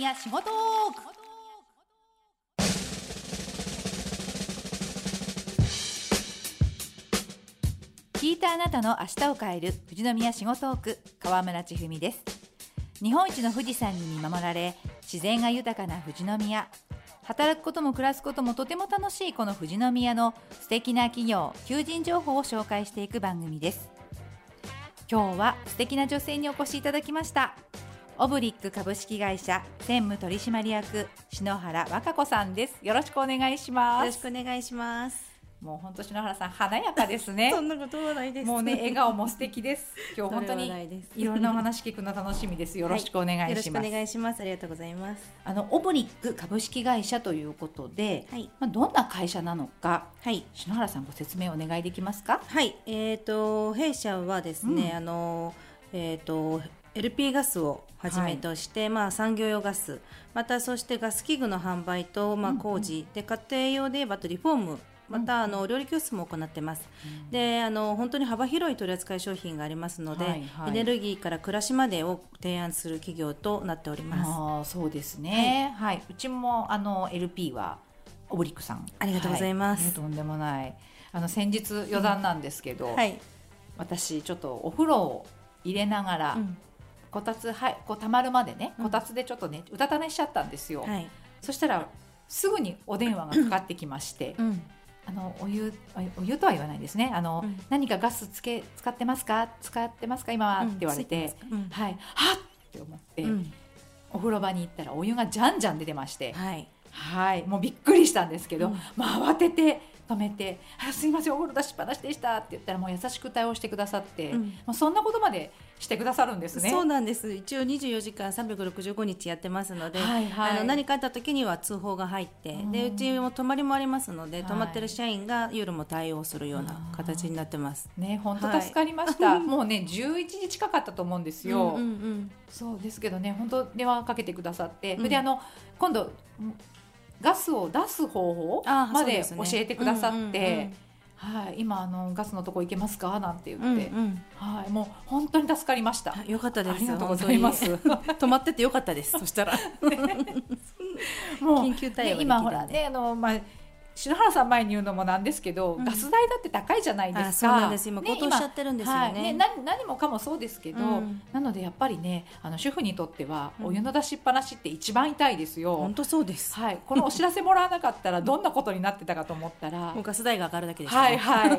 富士宮仕事トーク聞いたあなたの明日を変える富士宮仕事トーク川村千文です。日本一の富士山に見守られ自然が豊かな富士宮。働くことも暮らすこともとても楽しいこの富士宮の素敵な企業求人情報を紹介していく番組です。今日は素敵な女性にお越しいただきました。オブリック株式会社専務取締役篠原和歌子さんですよろしくお願いしますよろしくお願いします。もう本当篠原さん華やかですね そんなことはないです。もうね笑顔も素敵です今日本当にいろんなお話聞くの楽しみですよろしくお願いします、よろしくお願いします。ありがとうございます。あのオブリック株式会社ということで、はい。まあ、どんな会社なのかはい。篠原さんご説明お願いできますか？はい。えっ、と弊社はですね、うんあのえっ、と LP ガスをはじめとして、まあ産業用ガス、またそしてガス器具の販売とまあうん。うん工事、で家庭用で言えばあとリフォーム。またあの料理教室も行ってます。で、あの本当に幅広い取り扱い商品がありますので、はいはい。エネルギーから暮らしまでを提案する企業となっております。ああそうですね。はい、うちもあの LP はオブリックさん。ありがとうございます。はい。とんでもない。あの先日余談なんですけど、はい。私ちょっとお風呂を入れながら、うんこたつはいこう溜まるまでねうん。こたつでちょっとねうたた寝しちゃったんですよ、はい。そしたらすぐにお電話がかかってきまして、うん。あのお湯おお湯とは言わないですね。あの、うん。何かガスつけ使ってますか？使ってますか？今は、って言われて、うん。はい。はっ！って思って、うん。お風呂場に行ったらお湯がじゃんじゃん出てまして、はい。はい。もうびっくりしたんですけど、うん。まあ、慌てて止めてあ「すいませんお風呂出しっぱなしでした」って言ったらもう優しく対応してくださって、うん。もうそんなことまでしてくださるんですね。そうなんです。一応24時間365日やってますので、はいはい。あの何かあった時には通報が入って、でうん。うちも泊まりもありますので、はい。泊まってる社員が夜も対応するような形になってます。ね本当はい。助かりました、もうね11時近かったと思うんですよ、うんうんそうですけどね本当電話かけてくださって、うん。であの今度ガスを出す方法あまで教えてくださって、うんうんうんはい、今あのガスのとこ行けますか？なんて言うんって、うんはい、もう本当に助かりました。あよかったです。ありがとうございます。本当に泊まっててよかったです。そしたら もう緊急対応ができるんで今ほらねあのまあ篠原さん前に言うのもなんですけど、うん。ガス代だって高いじゃないですか。あそうなんです。今ね高騰しちゃってるんですよはい。ね。何何もかもそうですけど、うん。なのでやっぱりねあの主婦にとってはうん。お湯の出しっぱなしって一番痛いですよ。本当そうです。はい、このお知らせもらわなかったら どんなことになってたかと思ったら。もうガス代が上がるだけです、はいはい。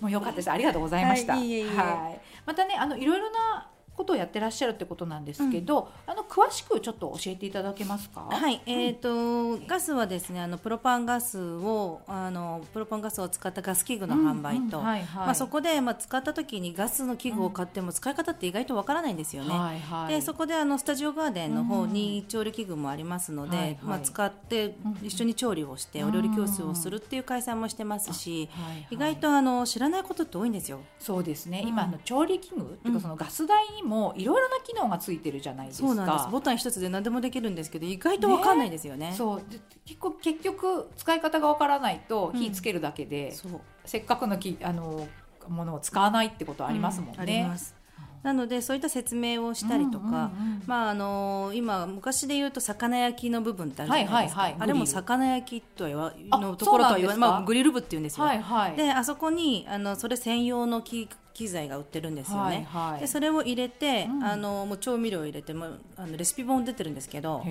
もう良かったです。ありがとうございました、はいいえいえ。はい。またねあのいろいろなことをやってらっしゃるってことなんですけど、あの詳しくちょっと教えていただけますか？はい、えっ、と、ガスはですね、あのプロパンガスを、あのプロパンガスを使ったガス器具の販売と。うんうん。はいはい。まあ、そこで、まあ、使った時にガスの器具を買っても使い方って意外とわからないんですよね。はいはい。でそこであのスタジオガーデンの方に調理器具もありますので、はいはい。まあ、使ってうん。一緒に調理をしてうん。お料理教室をするっていう開催もしてますし、はいはい。意外とあの知らないことって多いんですよ。そうですね、うん。今あの調理器具っていううん。かそのガス台にもいろいろな機能がついてるじゃないですか。ボタン一つで何でもできるんですけど意外とわかんないですよね。そう。で結構結局使い方がわからないとうん。火つけるだけで、そう。せっかくのきあのものを使わないってことありますもんね。うあります。なのでそういった説明をしたりとか、うんうんうんまああの今昔で言うと魚焼きの部分ってあるじゃないですか、はいはいはい。あれも魚焼きとはのところとは言わなんですか。まあグリル部って言うんですよ、はいはい。であそこにあのそれ専用の機機材が売ってるんですよね、はいはい。でそれを入れて、うん。あのもう調味料を入れてもうあのレシピ本出てるんですけど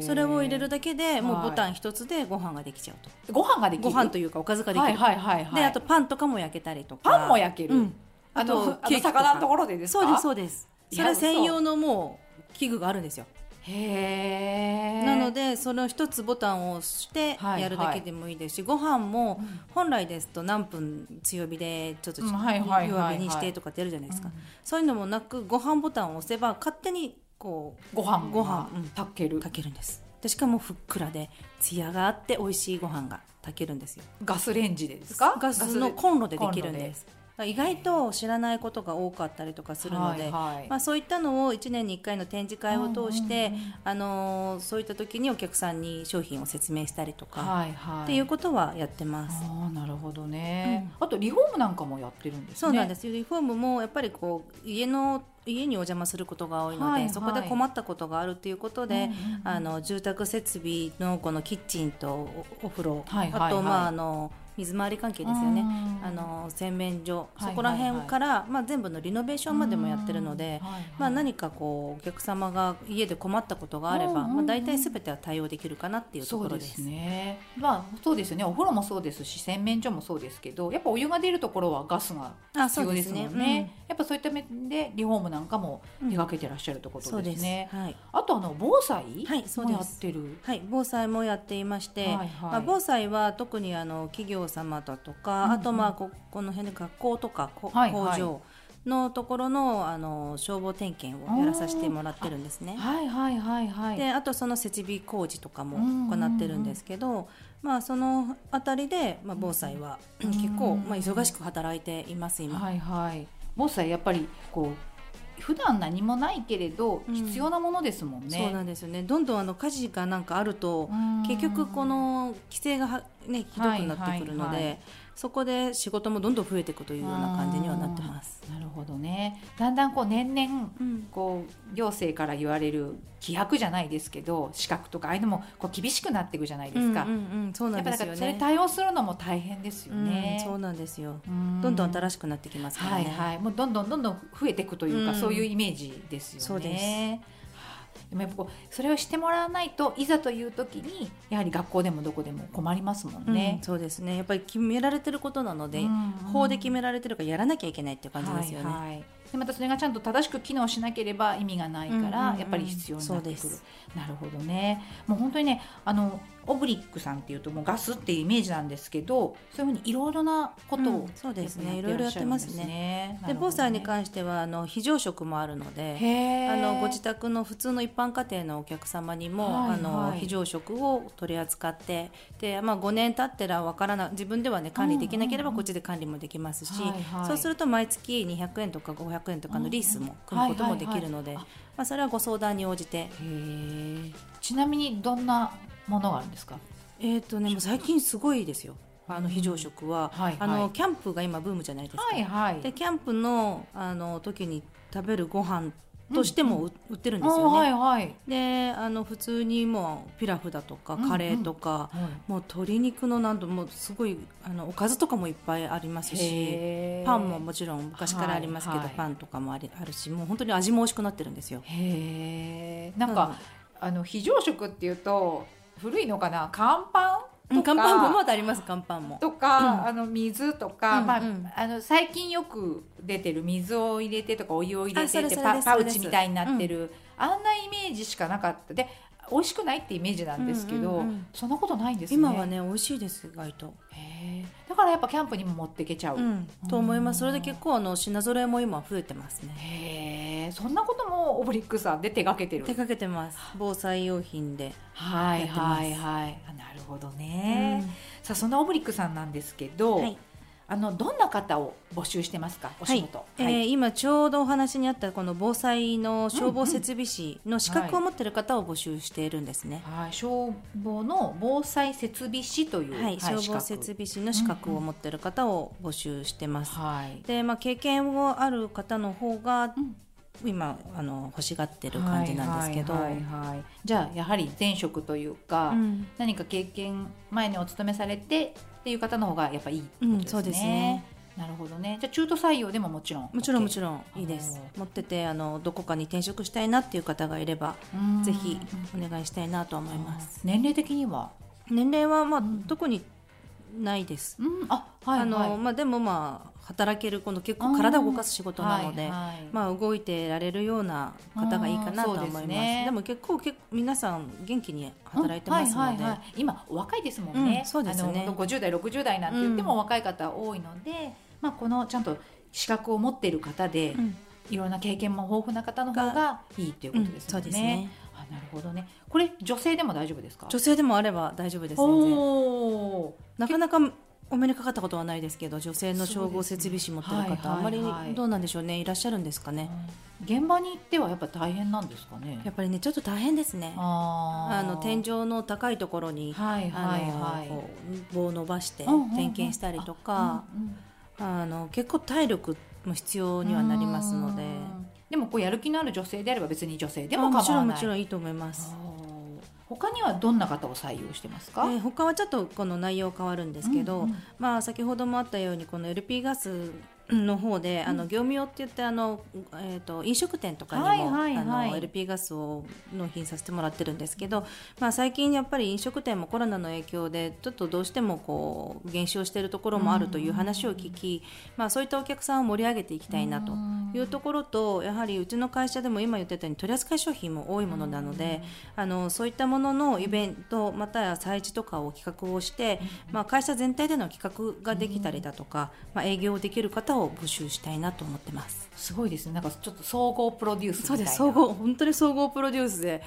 それを入れるだけでもうはいボタン一つでご飯ができちゃうと、ご飯ができる？ご飯というかおかずができる、はいはいはいはい。であとパンとかも焼けたりとか。パンも焼ける。うん。あのあとか。魚のところでですか？そうですそうです。それ専用のもう器具があるんですよ。なのでその一つボタンを押してはいやるだけでもいいですし、ご飯もうん。本来ですと何分強火でちょっと弱火にしてとかってやるじゃないですか、うん。そういうのもなくご飯ボタンを押せば勝手にこご飯ご飯うん。炊ける。う。炊けるんです。でしかもふっくらでツヤがあって美味しいご飯が炊けるんですよ。ガスレンジでですか？ガスのコンロでできるんです意外と知らないことが多かったりとかするので、はいはい。まあ、そういったのを1年に1回の展示会を通して、うんうんうん。あのーそういった時にお客さんに商品を説明したりとか、はいはい。っていうことはやってます。ああなるほどね、あとリフォームなんかもやってるんですね。そうなんですすリフォームもやっぱりこう家の家にお邪魔することが多いので、はいはい。そこで困ったことがあるっていうことで、うんうんうん。あの住宅設備のこのキッチンとおお風呂、はいはいはい。あとまああの水回り関係ですよね、うん。あの洗面所、そこら辺から、まあ、全部のリノベーションまでもやってるので、まあ、何かこうお客様が家で困ったことがあれば、まあ、大体すべては対応できるかなっていうところです。すね。まあそうですよね。お風呂もそうですし、洗面所もそうですけど、やっぱお湯が出るところはガスがあ必要ですもんね。そうですね。やっぱそういった面でリフォームなんかも手掛けてらっしゃるところですね。はい。あとあの防災もやってる。はい、防災もやっていまして、はいはい。まあ、防災は特にあの企業様だとか、うんうんあとまあここの辺で学校とかこはいはい工場のところのあの消防点検をやらさせてもらってるんですね。はいはいはいはい。であとその設備工事とかもうんうんうん行ってるんですけど、まあ、そのあたりで、まあ、防災はうん結構、まあ、忙しく働いています今。はいはい。防災やっぱりこう普段何もないけれどうん。必要なものですもんね。そうなんですよね。どんどんあの火事がなんかあると結局この規制がは、ね、ひどくなってくるので、はいはいはいそこで仕事もどんどん増えていくというような感じにはなってます。なるほどね。だんだんこう年々うんこう行政から言われる規約じゃないですけど資格とかああいうのもこう厳しくなっていくじゃないですか。うんうんうんそうなんですよね。それ対応するのも大変ですよね。うんそうなんですよ。うんどんどん新しくなってきますからね。はいはい、もうどんどんどんどん増えていくというか、うんそういうイメージですよね。そうですはあでもやっぱこうそれをしてもらわないといざという時にやはり学校でもどこでも困りますもんうんね。そうですね。やっぱり決められてることなので、法で決められてるからやらなきゃいけないっていう感じですよね。はいはいでまたそれがちゃんと正しく機能しなければ意味がないから、うんうんうんやっぱり必要になってくるなるほどねもう本当にねあのオブリックさんっていうともうガスっていうイメージなんですけどそういうふうにいろいろなことを、うんそうですね。いろいろやってますね。ですね。で防災にし関してはあの非常食もあるので。てあのご自宅の普通の一般家庭のお客様にも、はいあのはい非常食を取り扱ってで、まあ、5年経ってらわからな自分では、ね、管理できなければこっちで管理もできますし、そうすると毎月200円とか500円とかのリースも組むこともできるので、まあ、それはご相談に応じて、ちなみにどんなものがあるんですか？えーとね、もう最近すごいですよ。あの非常食は、はいはい。あのキャンプが今ブームじゃないですか。はいはい。でキャンプのあの時に食べるご飯としても売売ってるんですよね。はいはい。であの普通にもうピラフだとかカレーとか、はい。もう鶏肉のなんともうすごいあのおかずとかもいっぱいありますしパンももちろん昔からありますけど、はいはい。パンとかもありあるしもう本当に味も美味しくなってるんですよ。へえなんか、あの非常食っていうと古いのかな？乾パン？乾パンもまだあります乾パンも。とか、うん。あの水とか、まあうんうん。あの最近よく出てる水を入れてとかお湯を入れてってパパウチみたいになってる、あんなイメージしかなかった。で美味しくないってイメージなんですけど、うんうんうん。そんなことないんですね。今はね美味しいです意外と。だからやっぱキャンプにも持っていけちゃう、うん、と思います。それで結構あの品揃えも今増えてますね。へえそんなこともオブリックさんで手掛けてる。手掛けてます。防災用品で。はいはいはい。あなるほどね、さあそんなオブリックさんなんですけど、はい。あのどんな方を募集してますか？お仕事、えー今ちょうどお話にあったこの防災の消防設備士の資格を持っている方を募集しているんですね。はい、消防の防災設備士という、はい、消防設備士の資格を持っている方を募集してます。はい。で、まあ経験をある方の方がん今あの欲しがってる感じなんですけど、はいはいはいはいじゃあやはり前職というか、うん何か経験前にお勤めされてっていう方の方がやっぱいいですね。うんそうですねなるほどね。じゃあ中途採用でももちろん。もちろんもちろんいいでおすー。持っててあのどこかに転職したいなっていう方がいればうんぜひお願いしたいなと思います。年齢的には、年齢はまあ、うん特にないです。うん、あはいあのはい。まあでもまあ働けるこの結構体を動かす仕事なので、はいはいまあ動いてられるような方がいいかなとは思います。ですね。でも結構結構皆さん元気に働いてますので、うんはいはいはい。今お若いですもんね、うんそうですね。あの50代60代なんて言っても若い方多いので、まあ、このちゃんと資格を持っている方で、うん。いろんな経験も豊富な方の方がいいということですそう。ですね。あなるほどね。これ女性でも大丈夫ですか？女性でもあれば大丈夫です全なかなかお目にかかったことはないですけど女性の消防設備士持ってる方、ねあんまりはいはいはいどうなんでしょうね。いらっしゃるんですかね、現場に行ってはやっぱ大変なんですかね？やっぱりねちょっと大変ですね。あの天井の高いところに、はいはいあのはいこう棒を伸ばしてうんうんうん。点検したりとか、うんうんあの結構体力も必要にはなりますので。うんでもこうやる気のある女性であれば別に女性でもあもちろん構わない。もちろんいいと思います。他にはどんな方を採用してますか、えー他はちょっとこの内容変わるんですけど、うんうん。まあ、先ほどもあったようにこの LP ガスの方で、あの業務用って言ってあの、えー、と飲食店とかにも、はいはいはい。あの LP ガスを納品させてもらってるんですけど、まあ、最近やっぱり飲食店もコロナの影響でちょっとどうしてもこう減少しているところもあるという話を聞き、まあ、そういったお客さんを盛り上げていきたいなというところとやはりうちの会社でも今言ってたように取り扱い商品も多いものなので、あのそういったもののイベントまたは催事とかを企画をして、まあ、会社全体での企画ができたりだとか、まあ、営業できる方を募集したいなと思ってます。すごいですね。なんかちょっと総合プロデュースそうです。総合本当に総合プロデュースで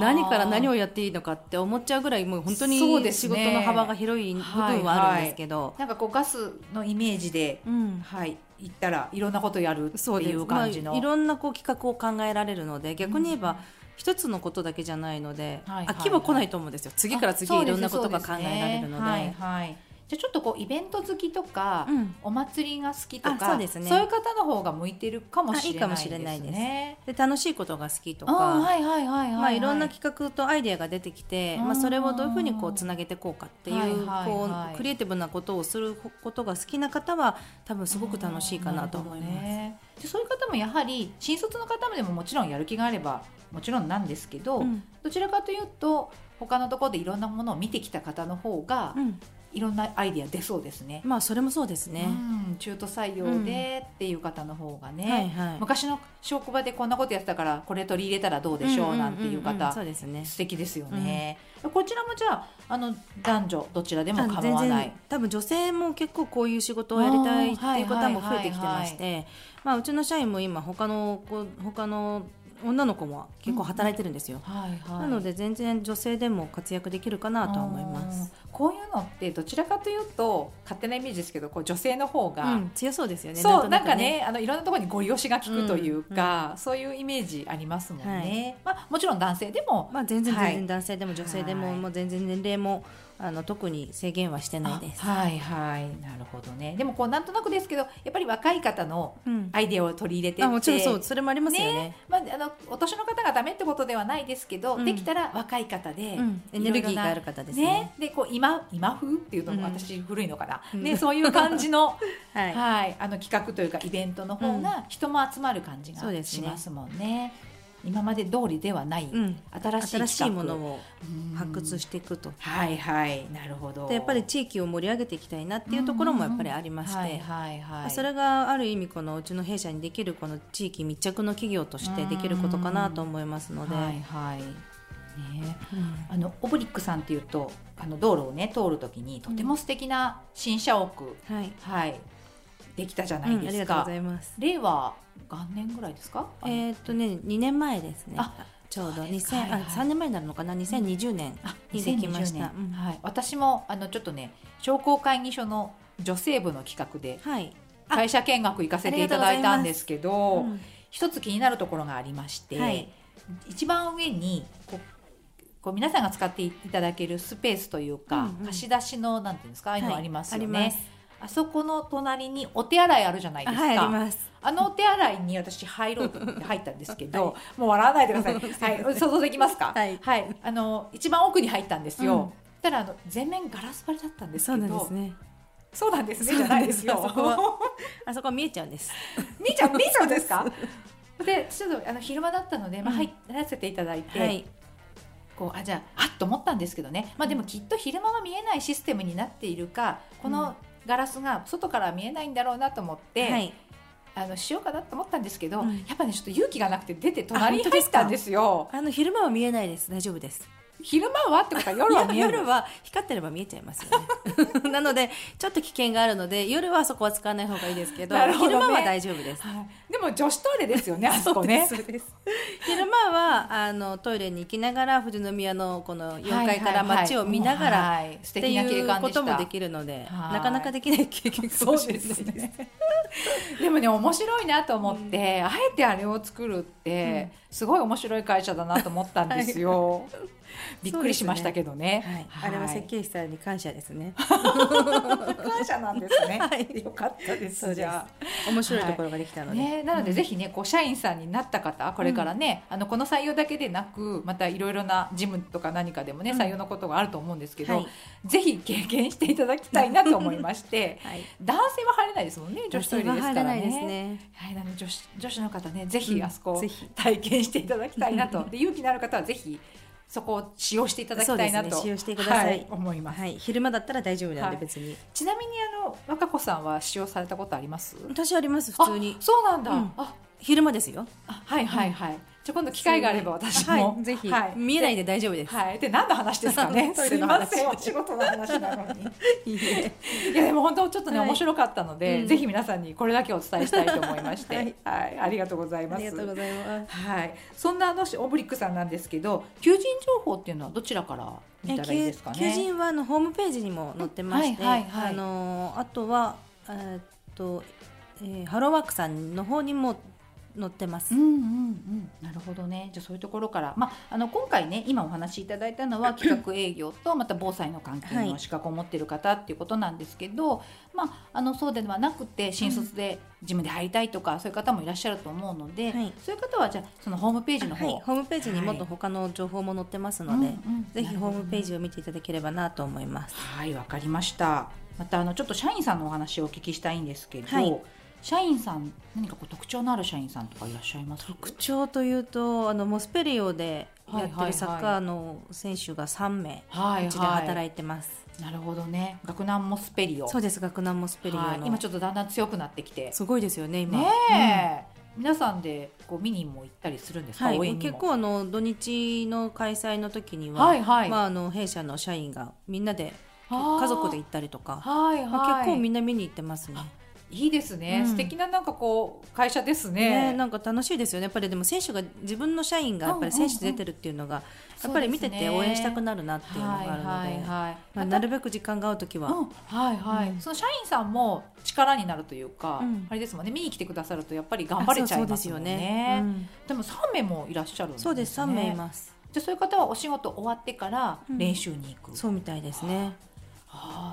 何から何をやっていいのかって思っちゃうぐらいもう本当そうに仕事の幅が広い部分はあるんですけど、なんかこうガスのイメージで、うん。はい。行ったらいろんなことやるっていう感じの、まあ、いろんなこう企画を考えられるので逆に言えば、一つのことだけじゃないので、はいはい飽きは来ないと思うんですよ。次から次あへいろんなことが考えられるので。そうすねはいはいじゃあちょっとこうイベント好きとか、うん。お祭りが好きとあかそうですね。いう方の方が向いてるかもしれないですね。あいいかもしれないで楽しいことが好きとあか、はいはいはいはい、まあ、いろんな企画とアイデアが出てきて、まあ、それをどういうふうにこうつなげていこうかっていう,、はいはいはい。こうクリエイティブなことをすることが好きな方は多分すごく楽しいかなと思います。ね、でそういう方もやはり新卒の方でももちろんやる気があればもちろんなんですけど、うん。どちらかというと他のところでいろんなものを見てきた方の方が、うんいろんなアイディア出そうですね。まあそれもそうですね。うん、中途採用でっていう方の方がね、はいはい。昔の職場でこんなことやってたからこれ取り入れたらどうでしょうなんていうんんんん方そうですね。素敵ですよね、こちらもじゃああの男女どちらでもあ構わない多分女性も結構こういう仕事をやりたいっていう方も増えてきてまして、まあうちの社員も今他の子他の女の子も結構働いてるんですよ。はいはい。なので全然女性でも活躍できるかなとは思います。こういうのってどちらかというと勝手なイメージですけどこう女性の方が、うん、強そうですよね。そうとなんかねあのいろんなところにご利用しが効くというか、うんそういうイメージありますもんね、まあ、もちろん男性でも、まあ全然はい。全然男性でも女性でも、はい。もう全然年齢もあの特に制限はしてないです。あはいはい。なるほどね。でもこうなんとなくですけどやっぱり若い方のうん。アイデアを取り入れてって。あもちろんそう。それもありますよね。まあ、あのお年の方がダメってことではないですけど、うん。できたら若い方で、うん、エネルギーがある方ですね。ね。でこう今今風っていうのもうん。私古いのかな、うん。ね、そういう感じの, はい。はい、あの企画というかイベントの方が人も集まる感じがしますもんね。今まで通りではない、うん。新しい新しいものをうん発掘していくと。はいはい。なるほど。でやっぱり地域を盛り上げていきたいなっていうところもやっぱりありまして、はいはいはい、それがある意味このうちの弊社にできるこの地域密着の企業としてできることかなと思いますので、はいはい。ね。うん。あのオブリックさんっていうとあの道路をね通るときにとても素敵な新社屋、はい、はいできたじゃなうんあいですかりがとうござ。います。令和元年ぐらいですか？えーっとね2年前ですね。あちょうどそうです2000、はいはいあ3年前になるのかな？2020年あにできました。2020年うんはい。私もあのちょっとね商工会議所の女性部の企画で会社見学行かせていただいたんですけど、うん一つ気になるところがありまして、はい一番上にこうこう皆さんが使っていただけるスペースというか、うんうん貸し出しのなんていうんですか？ああいうのはいありますよね。あそこの隣にお手洗いあるじゃないですか。あはいあります。あのお手洗いに私入ろうと思って入ったんですけど、はもう笑わないでください。はい、想像できますか？はいあの一番奥に入ったんですよ。うんただあの全面ガラス張りだったんですけど、そうなんですね。そうなんですねじゃないですよ。あそこ見えちゃうんです。見ちゃう 見ちゃうんですか？でちょっとあの昼間だったので、まあうん入らせていただいて、はい。こうあじゃああっと思ったんですけどね。まあでもきっと昼間は見えないシステムになっているか、このガラスが外からは見えないんだろうなと思って。はい。あのしようかなと思ったんですけど、うんやっぱねちょっと勇気がなくて出て隣に入ったんですよ。あの昼間は見えないです。大丈夫です。昼間はってことは夜は見える。夜は光ってれば見えちゃいますよね。なのでちょっと危険があるので夜はそこは使わない方がいいですけど、ね。昼間は大丈夫です。はい。でも女子トイレですよね あそこね。昼間はあのトイレに行きながら富士宮のこの4階から街を見ながら、はいはいっていうこともできるので、はいなかなかできない経験かもしれないですね。でもね面白いなと思って、あえてあれを作るって、すごい面白い会社だなと思ったんですよ、びっくりしましたけどね。はい、あれは設計士さんに感謝ですね。感謝なんですね、はい。よかったです。じゃ面白いところができたあので、ね、なのでぜひねこう社員さんになった方これからね、あのこの採用だけでなくまたいろいろな事務とか何かでもね、うん。採用のことがあると思うんですけど、はい。ぜひ経験していただきたいなと思いまして。はい、男性は入れないですもんね女子トイレですからね。ね。はい、なので女子女子の方ねぜうん。ひあそこぜひ。体験していただきたいなと、で勇気のある方はぜひそこを使用していただきたいなと、ね使用してください。は思います、はい、昼間だったら大丈夫なんはい。で別に。ちなみにあの若子さんは使用されたことあります？私あります普通に。あ。そうなんだ、うん。あ昼間ですよ。あはいはいはい、じゃあ今度機会があれば私も、はい、ぜひ、はい。見えないで大丈夫です。はい、で何の話ですかね？すいレの話。ません。お仕事の話なのに。いいえ。いやでも本当ちょっとね、はい。面白かったので、うん。ぜひ皆さんにこれだけお伝えしたいと思いまして、は はいい、ありがとうございます。ありがとうございます。はい、そんなあのオブリックさんなんですけど、求人情報っていうのはどちらから見たらいいですかね？求人はあのホームページにも載ってまして、あのあとはえーっと、えーハローワークさんの方にも載ってます。うんうんうん、なるほどね。じゃあそういうところから、まああの今回ね今お話しいただいたのは 企画営業とまた防災の関係の資格を持っている方っていうことなんですけど、まああのそうではなくて新卒で事務で入りたいとか、そういう方もいらっしゃると思うので、はいそういう方はじゃあそのホームページの方、はい、ホームページにもっと他の情報も載ってますので、うんうんぜひホームページジを見ていただければなと思います。はい、わかりました。またあのちょっと社員さんのお話をお聞きしたいんですけど、はい社員さん何かこう特徴のある社員さんとかいらっしゃいます？特徴というとあのモスペリオでやってるサッカーの選手が3名はいうちで働い。いてます。なるほどね。学南モスペリオ。そうです学南モスペリオの、はい今ちょっとだんだん強くなってきて。すごいですよね今。ねえ、皆さんでこう見にも行ったりするんですか？はい。結構あの土日の開催の時には、はいはい。まあ、あの弊社の社員がみんなで家族で行ったりとか、はいはい。まあ、結構みんな見に行ってますね。いいですね、うん。素敵ななんかこう会社ですね。ねなんか楽しいですよね。やっぱりでも選手が自分の社員がやっぱり選手で出てるっていうのが、やっぱり見てて応援したくなるなっていうのがあるので、はいはいはい。なるべく時間が合う時は、うん、はいはい、うん。その社員さんも力になるというか、うん。あれですもんね。見に来てくださるとやっぱり頑張れちゃいますよね。うん。でも3名もいらっしゃるんですね。そうです。3名います。じゃあそういう方はお仕事終わってからうん練習に行く、そうみたいですね。はあ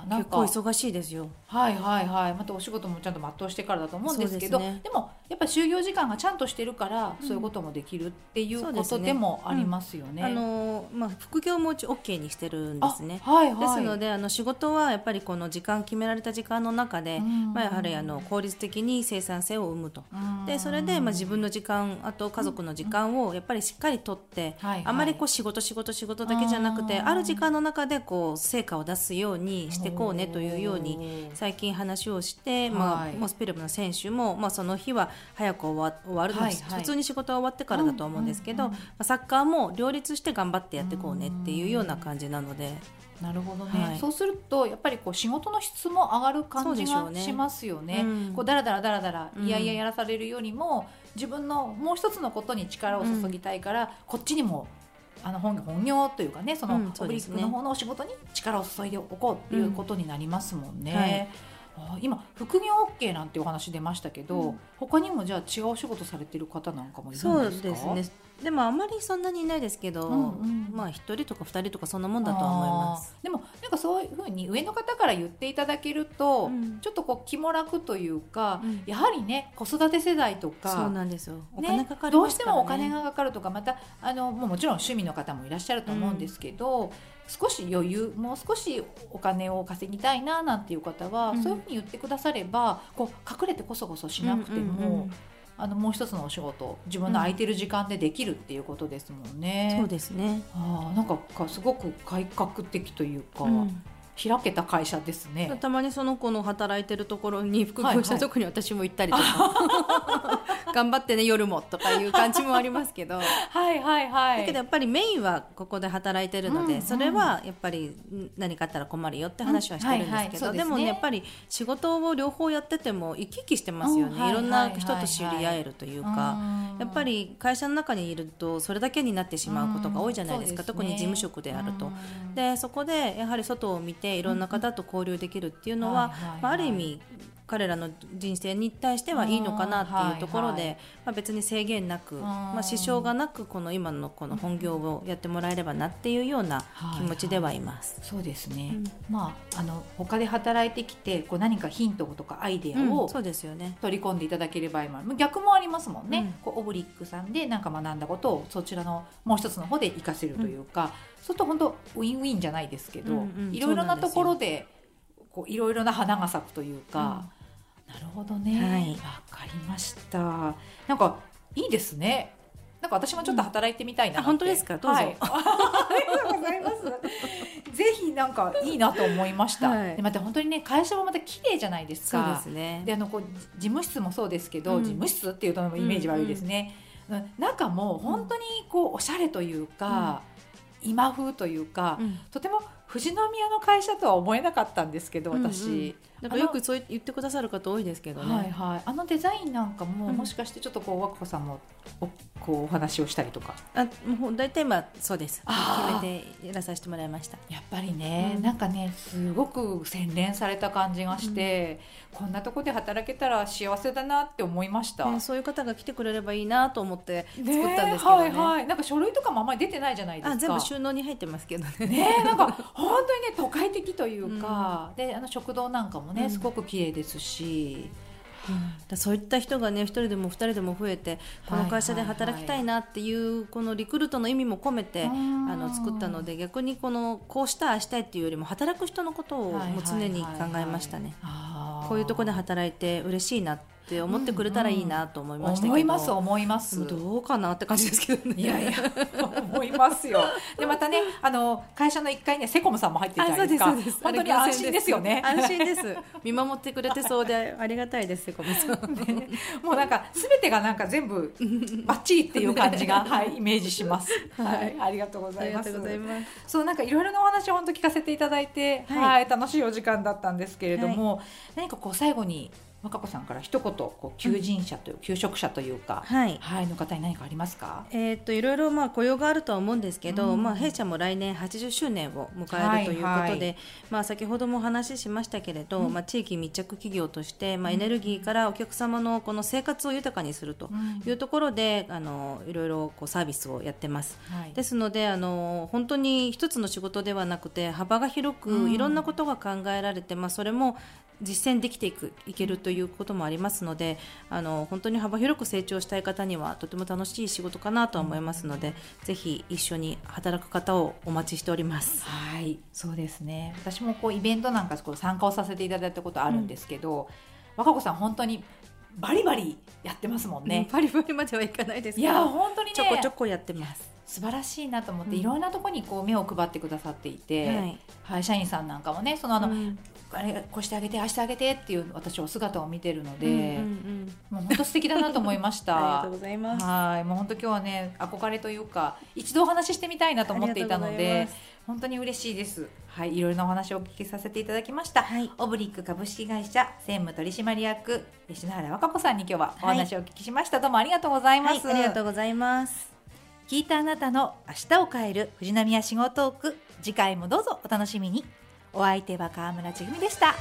なんか。結構忙しいですよ。はいはいはい。またお仕事もちゃんと全うしてからだと思うんですけどですね。でもやっぱり就業時間がちゃんとしてるから、うん。そういうこともできるっていうことでもありますよね。あのまあ、副業もうち OK にしてるんですね。あはいはい、ですのであの仕事はやっぱりこの時間決められた時間の中で、うん。まあ、やはりあの効率的に生産性を生むと。うん。でそれでまあ自分の時間あと家族の時間をやっぱりしっかりとって、はいはい。あまりこう仕事仕事仕事だけじゃなくてある時間の中でこう成果を出すようにしてこうねというように最近話をして、まはい。あ、モスピルムの選手も、まあ、その日は早く終わ終わるの、はいはい。普通に仕事は終わってからだと思うんですけど、うんうんうん。まあ、サッカーも両立して頑張ってやっていこうねっていうような感じなので。なるほどね、はい。そうするとやっぱりこう仕事の質も上がる感じがしますよね。うん。こうだらだらだらだらうん。いやいややらされるよりも、自分のもう一つのことに力を注ぎたいから、こっちにもあの本本業というかねその、うんそオブリックの方のお仕事に力を注いでおこうっていうことになりますもんね。うんはい。あ今副業 OK なんてお話出ましたけど、うん。他にもじゃあ違うお仕事されてる方なんかもいるんですか？そうですねでもあんまりそんなにいないですけど、うんうん。まあ一人とか二人とかそんなもんだとは思います。でもなんかそういうふうに上の方から言っていただけると、うん。ちょっとこう気も楽というか、うん。やはりね子育て世代とかそうなんですよ。おね金かかりどうし。てもお金がかかるとかまたあのもうもちろん趣味の方もいらっしゃると思うんですけど、少し余裕もう少しお金を稼ぎたいななんていう方は、うん。そういうふうに言ってくださればこう隠れてこそこそしなくても、うんうんうんあのもう一つのお仕事自分の空いてる時間でできるっていうことですもんね。そうですね。あーなんかかすごく改革的というか、うん開けた会社ですね。たまにその子の働いてるところに副業したところに私も行ったりとか、頑張ってね夜もとかいう感じもありますけど。はいはいはい。だけどやっぱりメインはここで働いてるので、うんそれはやっぱり何かあったら困るよって話はしてるんですけど、うん。はいはい。そうですね。でもねやっぱり仕事を両方やってても生き生きしてますよね、うんはいいろんな人と知り合えるというか、うん。やっぱり会社の中にいるとそれだけになってしまうことが多いじゃないですか、すね。特に事務職であると。うん。でそこでやはり外を見ていろんな方と交流できるっていうのは、まあ、ある意味彼らの人生に対してはいいのかなっていうところで、うんはいはい。まあ、別に制限なく、まあ、支障がなくこの今のこの本業をやってもらえればなっていうような気持ちではいます。そうですね、うん。まああの他で働いてきてこう何かヒントとかアイデアをうんそうですよね。取り込んでいただける場合もある逆もありますもんね、うん。こうオブリックさんで何か学んだことをそちらのもう一つの方で活かせるというか、そうすると本当ウィンウィンじゃないですけど、いろいろなところでこういろいろな花が咲くというか、なるほどね。わ、はい。かりました。なんかいいですね。なんか私もちょっと働いてみたいなって、あ本当ですか？どうぞ。はい、ありがとうございます。ぜひなんかいいなと思いました、はい。でまた本当にね会社もまた綺麗じゃないですそうかですね。であのこう事務室もそうですけど、うん。事務室っていうとイメージ悪いですね、うん中も本当にこうおしゃれというか、今風というか、うん。とても富士宮の会社とは思えなかったんですけどうんうん。私、なんかよくそう言ってくださる方多いですけどね、はいはい、あのデザインなんかも、うん。もしかしてちょっとこう若子さんもおこうお話をしたりとか。あもう大体まあそうです。決めてやらさせてもらいました。やっぱりね、うん。なんかねすごく洗練された感じがして、こんなとこで働けたら幸せだなって思いました。ねそういう方が来てくれればいいなと思って作ねったんですけどね。はいはい、なんか書類とかもあんまり出てないじゃないですか。あ全部収納に入ってますけどね。ねなんか本当にね都会的というか、であの食堂なんかもね、うん。すごく綺麗ですし、だそういった人がね一人でも二人でも増えてこの会社で働きたいなっていうこのリクルートの意味も込めて、うんあの作ったので逆にこのこうしたいああしたいっていうよりも働く人のことをもう常に考えましたね。こういうところで働いて嬉しいなって思ってくれたらいいなと思いましたけど、思います思います。どうかなって感じですけどね。いやいや思いますよ。でまたねあの会社の1階にはセコムさんも入ってるじゃないですか。本当に安心ですよね。安心です。見守ってくれてそうでありがたいです、コミさん。もうなんかすべてがなんか全部バッチリっていう感じが はいイメージします。はい、ありがとうごあざいます。そうなんかいろいろなお話を本当聞かせていただいて、は、はいい楽しいお時間だったんですけれども、何かこう最後に若子さんから一言こう求人者という、求職者というか、はい。はいの方に何かありますか？えー、といろいろまあ雇用があるとは思うんですけど、うん。まあ、弊社も来年80周年を迎えるということで、はいはい。まあ、先ほどもお話ししましたけれど、うん。まあ、地域密着企業として、まあ、エネルギーからお客様のこの生活を豊かにするというところで、あのいろいろこうサービスをやってます。はい。ですのであの本当に一つの仕事ではなくて幅が広く、うん。いろんなことが考えられて、まあ、それも実践できていくいけるということもありますのであの本当に幅広く成長したい方にはとても楽しい仕事かなとは思いますので、ぜひ一緒に働く方をお待ちしております。はい、そうですね。私もこうイベントなんか参加をさせていただいたことあるんですけど、若子さん本当にバリバリやってますもんね。パリパリまではいかないですいや本当にねちょこちょこやってます。素晴らしいなと思って、うんいろんなところにこう目を配ってくださっていて、はいはい、社員さんなんかもねそのあの、うんあれこうしてあげてああしてあげてっていう私お姿を見てるので、うんうんうんもう本当素敵だなと思いまし ありがたとう。ございます。はい、もう本当今日はね憧れというか一度お話ししてみたいなと思っていたので本当に嬉しいです。はい、いろいろなお話をお聞きさせていただきました。はいオブリック株式会社専務取締役篠原和歌子さんに今日はお話をお聞きしました。どうもありがとうございます。はい、ありがとうございます。聞いたあなたの明日を変える富士宮仕事トーク次回もどうぞお楽しみにお相手は川村千文でした。